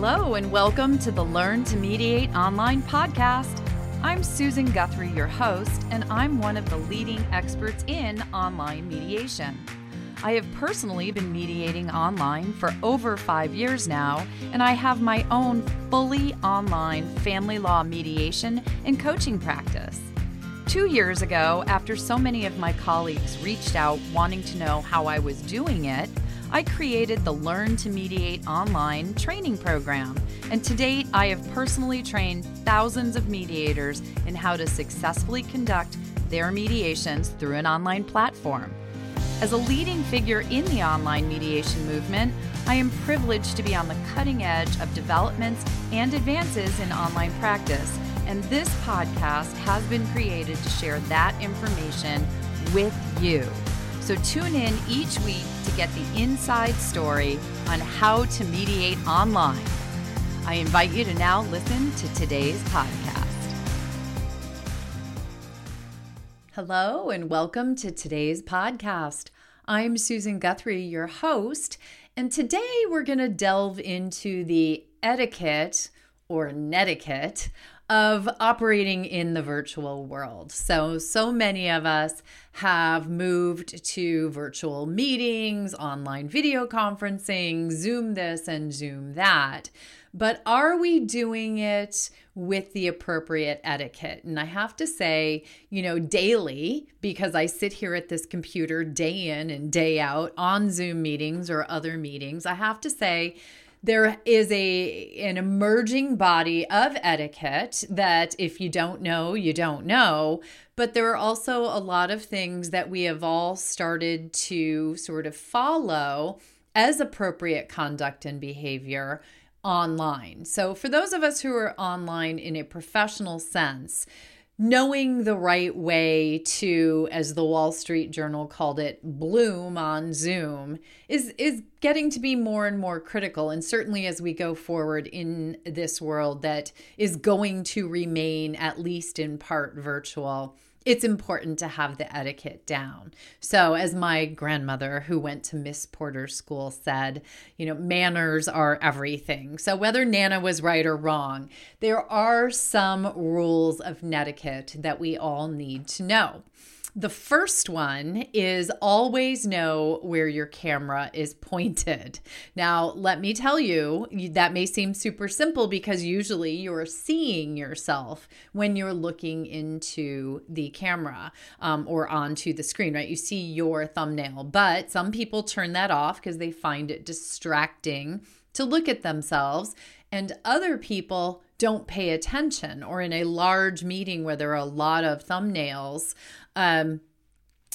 Hello, and welcome to the Learn to Mediate online podcast. I'm Susan Guthrie, your host, and I'm one of the leading experts in online mediation. I have personally been mediating online for over five years now, and I have my own fully online family law mediation and coaching practice. Two years ago, after so many of my colleagues reached out wanting to know how I was doing it, I created the Learn to Mediate online training program. And to date, I have personally trained thousands of mediators in how to successfully conduct their mediations through an online platform. As a leading figure in the online mediation movement, I am privileged to be on the cutting edge of developments and advances in online practice. And this podcast has been created to share that information with you. So tune in each week get the inside story on how to mediate online. I invite you to now listen to today's podcast. Hello, and welcome to today's podcast. I'm Susan Guthrie, your host, and today we're going to delve into the etiquette or netiquette of operating in the virtual world. So, so many of us have moved to virtual meetings, online video conferencing, Zoom this and Zoom that. But are we doing it with the appropriate etiquette? And I have to say, you know, daily, because I sit here at this computer day in and day out on Zoom meetings or other meetings, I have to say, there is a an emerging body of etiquette that if you don't know you don't know. But there are also a lot of things that we have all started to sort of follow as appropriate conduct and behavior online. So for those of us who are online in a professional sense knowing the right way to as the wall street journal called it bloom on zoom is is getting to be more and more critical. And certainly as we go forward in this world that is going to remain at least in part virtual it's important to have the etiquette down. So, as my grandmother, who went to Miss Porter's School, said, you know, manners are everything. So, whether Nana was right or wrong, there are some rules of netiquette that we all need to know. The first one is always know where your camera is pointed. Now, let me tell you, that may seem super simple because usually you're seeing yourself when you're looking into the camera um, or onto the screen, right? You see your thumbnail, but some people turn that off because they find it distracting to look at themselves, and other people don't pay attention or in a large meeting where there are a lot of thumbnails um,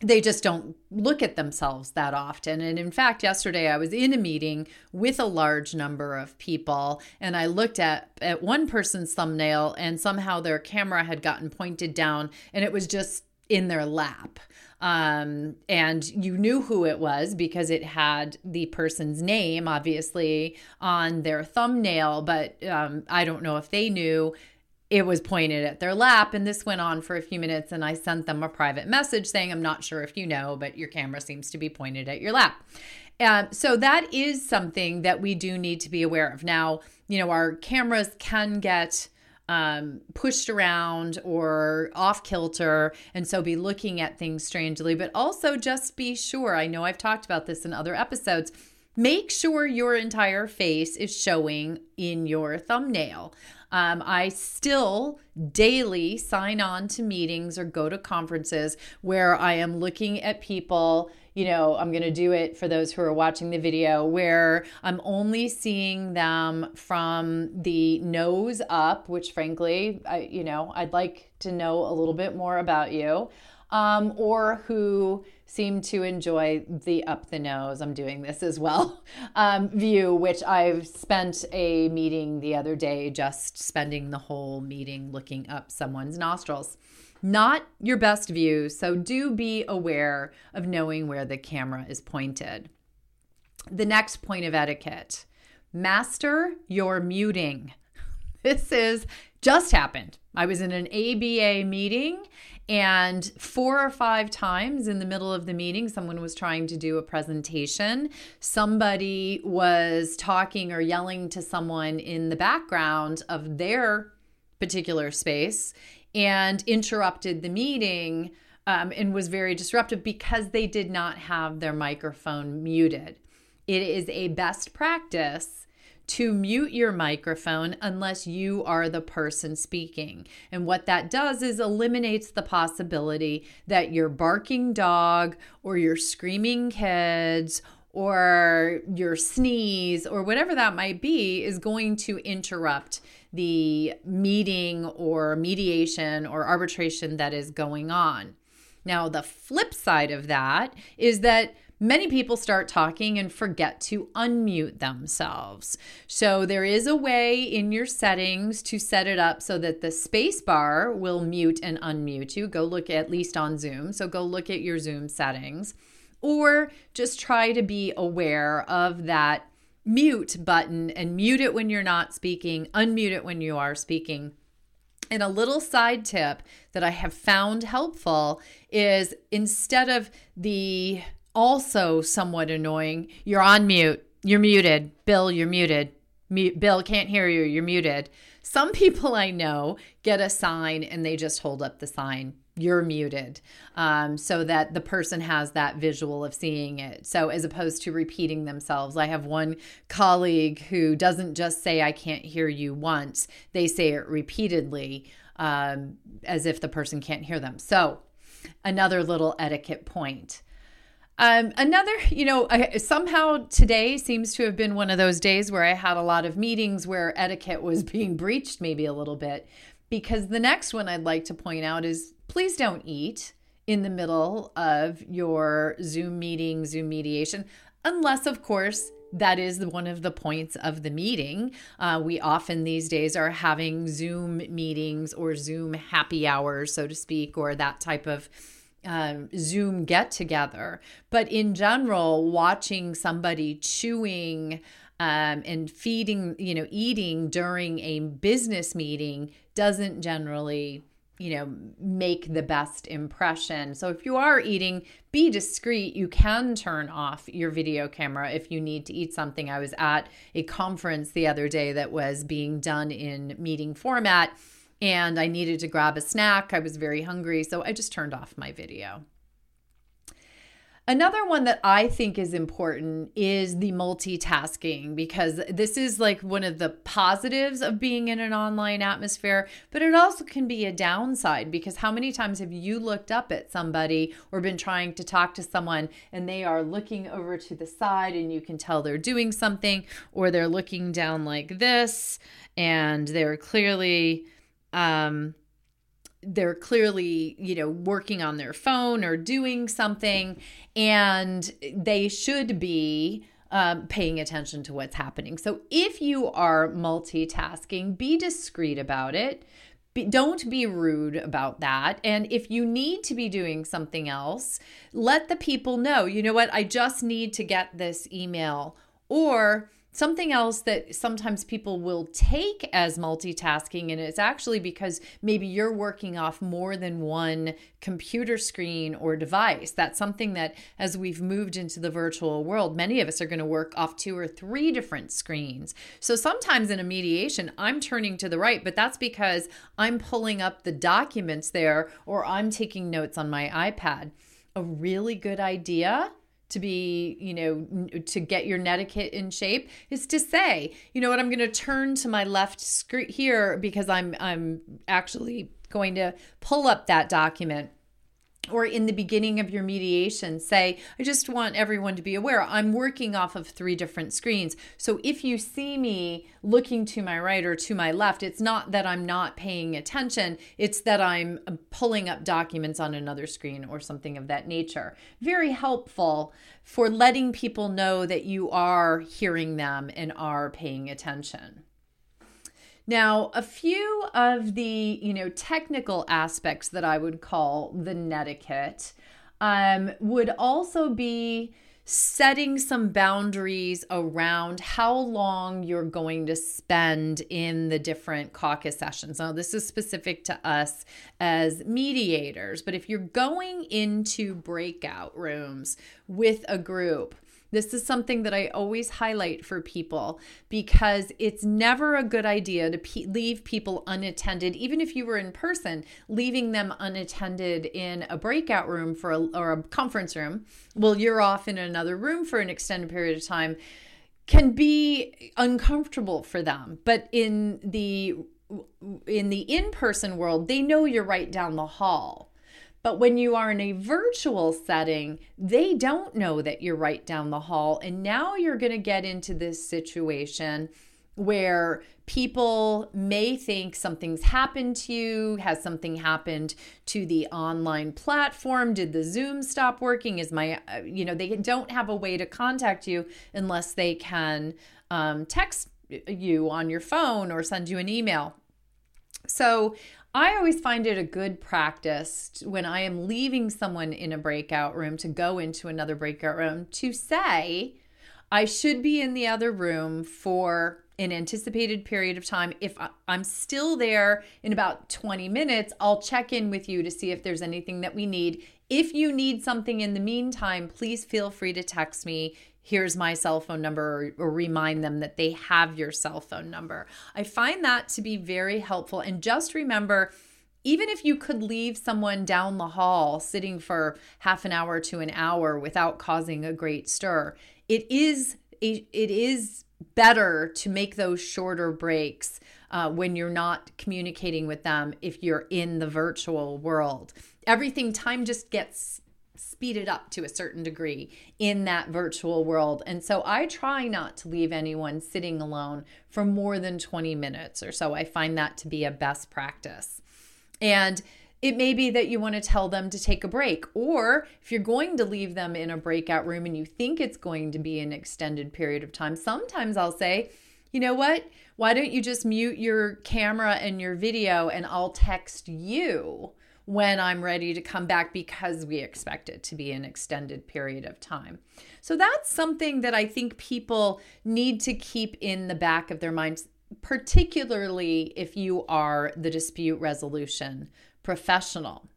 they just don't look at themselves that often. And in fact, yesterday I was in a meeting with a large number of people and I looked at at one person's thumbnail and somehow their camera had gotten pointed down and it was just in their lap. Um, and you knew who it was because it had the person's name obviously on their thumbnail, but um, I don't know if they knew it was pointed at their lap. And this went on for a few minutes. And I sent them a private message saying, I'm not sure if you know, but your camera seems to be pointed at your lap. Um, so that is something that we do need to be aware of. Now, you know, our cameras can get um, pushed around or off kilter, and so be looking at things strangely, but also just be sure. I know I've talked about this in other episodes make sure your entire face is showing in your thumbnail. Um, I still daily sign on to meetings or go to conferences where I am looking at people. You know, I'm going to do it for those who are watching the video where I'm only seeing them from the nose up, which frankly, I, you know, I'd like to know a little bit more about you um, or who seem to enjoy the up the nose, I'm doing this as well, um, view, which I've spent a meeting the other day just spending the whole meeting looking up someone's nostrils. Not your best view, so do be aware of knowing where the camera is pointed. The next point of etiquette master your muting. This is just happened. I was in an ABA meeting And four or five times in the middle of the meeting, someone was trying to do a presentation. Somebody was talking or yelling to someone in the background of their particular space and interrupted the meeting um, and was very disruptive because they did not have their microphone muted. It is a best practice to mute your microphone unless you are the person speaking. And what that does is eliminates the possibility that your barking dog or your screaming kids or your sneeze or whatever that might be is going to interrupt the meeting or mediation or arbitration that is going on. Now, the flip side of that is that many people start talking and forget to unmute themselves. So there is a way in your settings to set it up so that the space bar will mute and unmute you. Go look at least on Zoom. So go look at your Zoom settings or just try to be aware of that mute button and mute it when you're not speaking, unmute it when you are speaking. And a little side tip that I have found helpful is instead of the also somewhat annoying. You're on mute. You're muted. Bill, you're muted. Mute, Bill can't hear you. You're muted. Some people I know get a sign and they just hold up the sign. You're muted, um, so that the person has that visual of seeing it. So, as opposed to repeating themselves, I have one colleague who doesn't just say, I can't hear you once, they say it repeatedly um, as if the person can't hear them. So, another little etiquette point. Um, another, you know, I, somehow today seems to have been one of those days where I had a lot of meetings where etiquette was being breached, maybe a little bit. Because the next one I'd like to point out is please don't eat in the middle of your Zoom meeting, Zoom mediation, unless, of course, that is one of the points of the meeting. Uh, we often these days are having Zoom meetings or Zoom happy hours, so to speak, or that type of um, Zoom get together. But in general, watching somebody chewing um, and feeding, you know, eating during a business meeting doesn't generally you know make the best impression so if you are eating be discreet you can turn off your video camera if you need to eat something i was at a conference the other day that was being done in meeting format and I needed to grab a snack. I was very hungry, so I just turned off my video. Another one that I think is important is the multitasking because this is like one of the positives of being in an online atmosphere, but it also can be a downside because how many times have you looked up at somebody or been trying to talk to someone and they are looking over to the side and you can tell they're doing something or they're looking down like this and they're clearly um, they're clearly, you know, working on their phone or doing something, and they should be um, paying attention to what's happening. So if you are multitasking, be discreet about it. Be, don't be rude about that. And if you need to be doing something else, let the people know, you know what, I just need to get this email. Or Something else that sometimes people will take as multitasking, and it's actually because maybe you're working off more than one computer screen or device. That's something that, as we've moved into the virtual world, many of us are going to work off two or three different screens. So sometimes in a mediation, I'm turning to the right, but that's because I'm pulling up the documents there or I'm taking notes on my iPad. A really good idea to be, you know, to get your netiquette in shape is to say, you know what, I'm going to turn to my left screen here because I'm I'm actually going to pull up that document or in the beginning of your mediation say i just want everyone to be aware i'm working off of three different screens. So if you see me looking to my right or to my left it's not that i'm not paying attention it's that i'm uh, pulling up documents on another screen or something of that nature. Very helpful for letting people know that you are hearing them and are paying attention now, a few of the, you know, technical aspects that I would call the netiquette um, would also be setting some boundaries around how long you're going to spend in the different caucus sessions. Now, this is specific to us as mediators, but if you're going into breakout rooms with a group, this is something that I always highlight for people because it's never a good idea to pe- leave people unattended, even if you were in person, leaving them unattended in a breakout room for a, or a conference room. Well, you're off in another room for an extended period of time can be uncomfortable for them. But in the in the in-person world, they know you're right down the hall. But when you are in a virtual setting, they don't know that you're right down the hall. And now you're going to get into this situation where people may think something's happened to you. Has something happened to the online platform? Did the Zoom stop working? Is my, uh, you know, they don't have a way to contact you unless they can um, text you on your phone or send you an email. So I always find it a good practice when I am leaving someone in a breakout room to go into another breakout room to say, I should be in the other room for an anticipated period of time. If I'm still there in about 20 minutes, I'll check in with you to see if there's anything that we need. If you need something in the meantime, please feel free to text me here's my cell phone number or, or, remind them that they have your cell phone number. I find that to be very helpful. And just remember, even if you could leave someone down the hall sitting for half an hour to an hour without causing a great stir, it is it is better to make those shorter breaks uh, when you're not communicating with them if you're in the virtual world. Everything time just gets speeded up to a certain degree in that virtual world. And so I try not to leave anyone sitting alone for more than 20 minutes or so. I find that to be a best practice. And it may be that you want to tell them to take a break, or if you're going to leave them in a breakout room and you think it's going to be an extended period of time, sometimes I'll say, you know what? Why don't you just mute your camera and your video and I'll text you when I'm ready to come back because we expect it to be an extended period of time. So that's something that I think people need to keep in the back of their minds, particularly if you are the dispute resolution professional.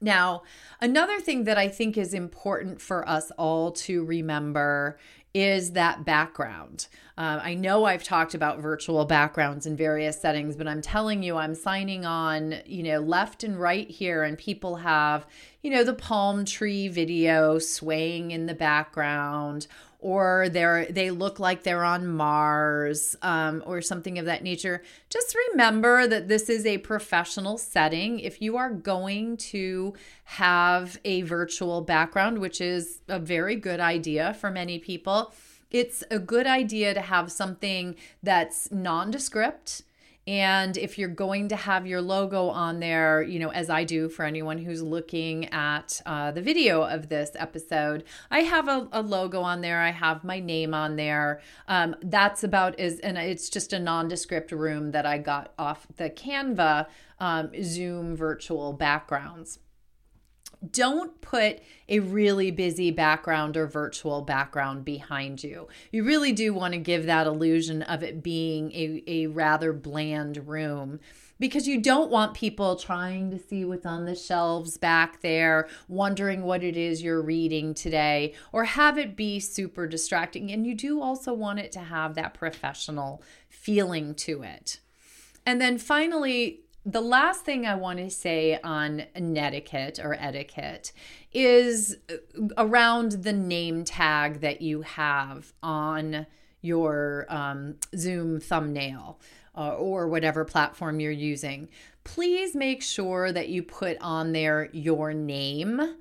Now, another thing that I think is important for us all to remember is that background. Uh, I know I've talked about virtual backgrounds in various settings, but I'm telling you, I'm signing on, you know, left and right here, and people have, you know, the palm tree video swaying in the background, or they're they look like they're on Mars um, or something of that nature. Just remember that this is a professional setting. If you are going to have a virtual background, which is a very good idea for many people, it's a good idea to have something that's nondescript and if you're going to have your logo on there, you know, as I do for anyone who's looking at uh, the video of this episode, I have a, a, logo on there. I have my name on there. Um, that's about as, and it's just a nondescript room that I got off the Canva um, Zoom virtual backgrounds don't put a really busy background or virtual background behind you. You really do want to give that illusion of it being a, a rather bland room because you don't want people trying to see what's on the shelves back there, wondering what it is you're reading today, or have it be super distracting. And you do also want it to have that professional feeling to it. And then finally, the last thing I want to say on etiquette or etiquette is around the name tag that you have on your um, Zoom thumbnail uh, or whatever platform you're using. Please make sure that you put on there your name.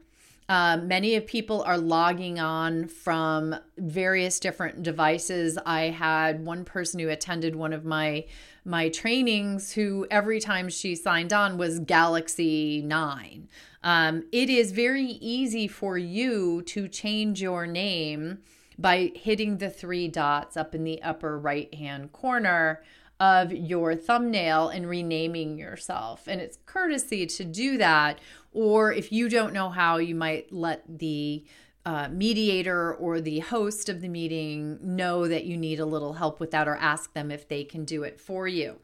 Uh, many of people are logging on from various different devices. I had one person who attended one of my my trainings who every time she signed on was Galaxy 9. Um, it is very easy for you to change your name by hitting the three dots up in the upper right hand corner of your thumbnail and renaming yourself. And it's courtesy to do that. Or if you don't know how, you might let the uh, mediator or the host of the meeting know that you need a little help with that or ask them if they can do it for you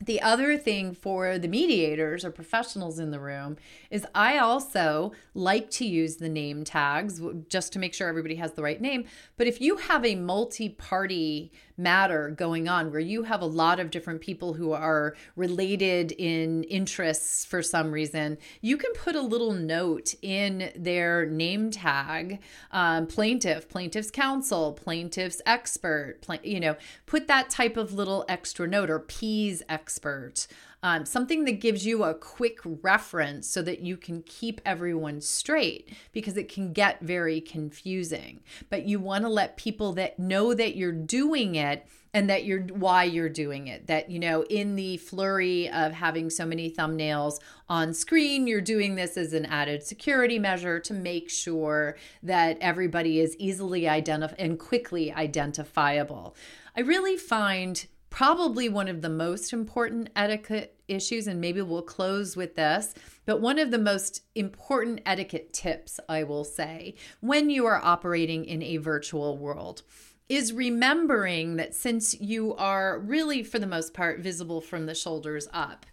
the other thing for the mediators or professionals in the room is I also like to use the name tags just to make sure everybody has the right name. But if you have a multi party matter going on where you have a lot of different people who are related in interests for some reason, you can put a little note in their name tag um, plaintiff, plaintiff's counsel, plaintiff's expert, pla- you know, put that type of little extra note or P's expert um, something that gives you a quick reference so that you can keep everyone straight because it can get very confusing. But you want to let people that know that you're doing it and that you're why you're doing it that you know in the flurry of having so many thumbnails on screen you're doing this as an added security measure to make sure that everybody is easily identified and quickly identifiable i really find probably one of the most important etiquette issues, and maybe we'll close with this, but one of the most important etiquette tips, I will say, when you are operating in a virtual world is remembering that since you are really, for the most part, visible from the shoulders up,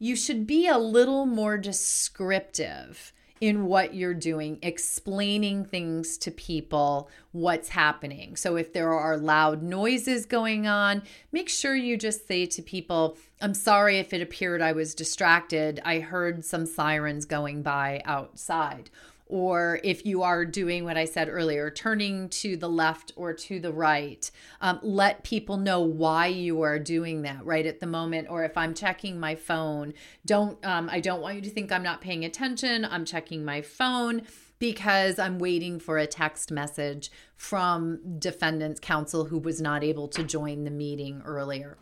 you should be a little more descriptive in what you're doing, explaining things to people, what's happening. So if there are loud noises going on, make sure you just say to people, I'm sorry if it appeared I was distracted. I heard some sirens going by outside or if you are doing what I said earlier, turning to the left or to the right, um, let people know why you are doing that right at the moment. Or if I'm checking my phone, don't um, I don't want you to think I'm not paying attention. I'm checking my phone because I'm waiting for a text message from defendant's counsel who was not able to join the meeting earlier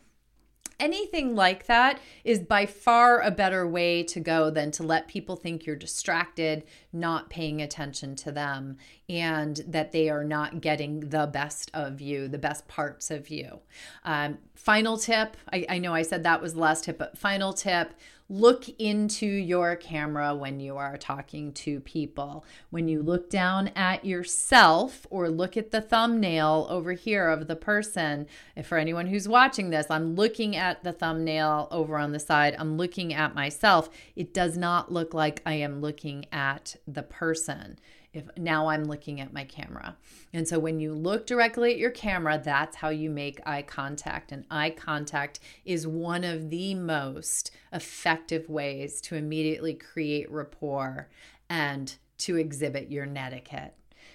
anything like that is by far a better way to go than to let people think you're distracted, not paying attention to them, and that they are not getting the best of you, the best parts of you. Um, final tip I, I know I said that was the last tip, but final tip look into your camera when you are talking to people. When you look down at yourself or look at the thumbnail over here of the person, if for anyone who's watching this, I'm looking at the thumbnail over on the side, I'm looking at myself. It does not look like I am looking at the person if now I'm looking at my camera. And so when you look directly at your camera, that's how you make eye contact. And eye contact is one of the most effective ways to immediately create rapport and to exhibit your netiquette.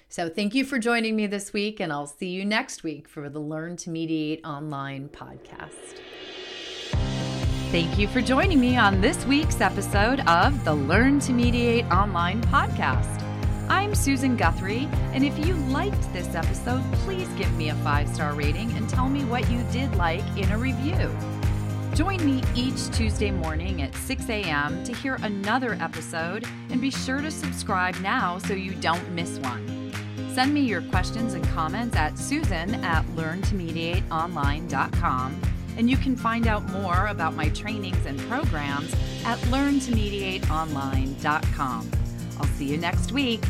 So thank you for joining me this week, and I'll see you next week for the Learn to Mediate Online podcast. Thank you for joining me on this week's episode of the Learn to Mediate Online podcast. I'm Susan Guthrie, and if you liked this episode, please give me a five star rating and tell me what you did like in a review. Join me each Tuesday morning at 6 a.m. to hear another episode, and be sure to subscribe now so you don't miss one. Send me your questions and comments at susan at learntomediateonline.com, and you can find out more about my trainings and programs at learntomediateonline.com. I'll see you next week.